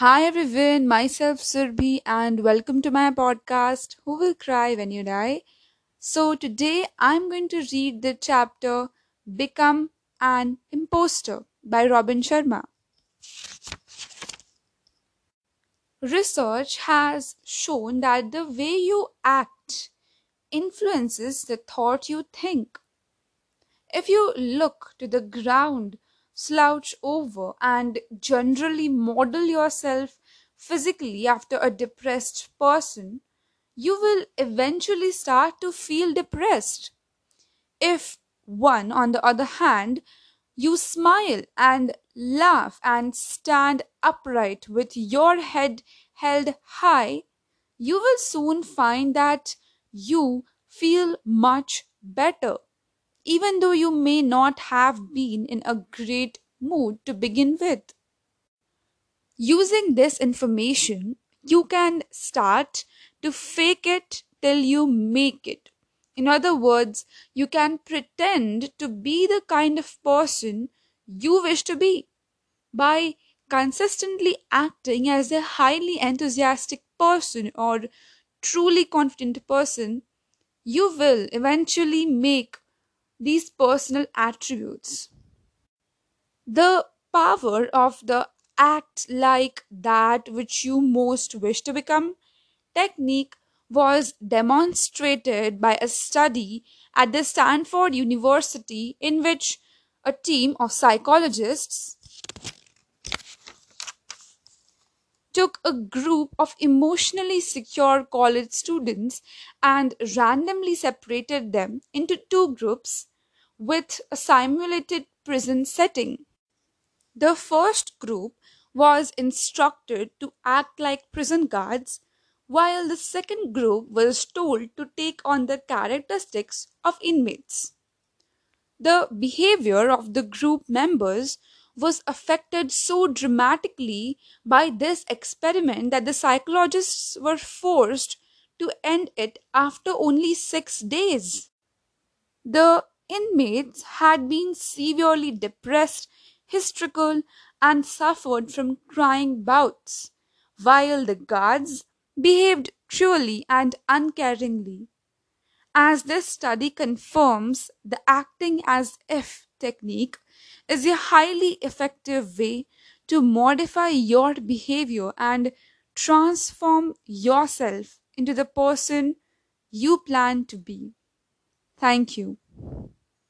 Hi everyone, myself Surbhi and welcome to my podcast Who Will Cry When You Die. So today I'm going to read the chapter Become an Imposter by Robin Sharma. Research has shown that the way you act influences the thought you think. If you look to the ground, slouch over, and generally model yourself physically after a depressed person, you will eventually start to feel depressed. If one, on the other hand, you smile and laugh and stand upright with your head held high, you will soon find that you feel much better even though you may not have been in a great mood to begin with. Using this information, you can start to fake it till you make it. In other words, you can pretend to be the kind of person you wish to be by consistently acting as a highly enthusiastic person or truly confident person. You will eventually make these personal attributes. The power of the act like that which you most wish to become technique was demonstrated by a study at the Stanford University in which a team of psychologists took a group of emotionally secure college students and randomly separated them into two groups with a simulated prison setting. The first group was instructed to act like prison guards, while the second group was told to take on the characteristics of inmates. The behavior of the group members was affected so dramatically by this experiment that the psychologists were forced to end it after only six days. The inmates had been severely depressed, hysterical, and suffered from crying bouts, while the guards behaved cruelly and uncaringly. As this study confirms, the acting as if technique is a highly effective way to modify your behavior and transform yourself into the person you plan to be. Thank you.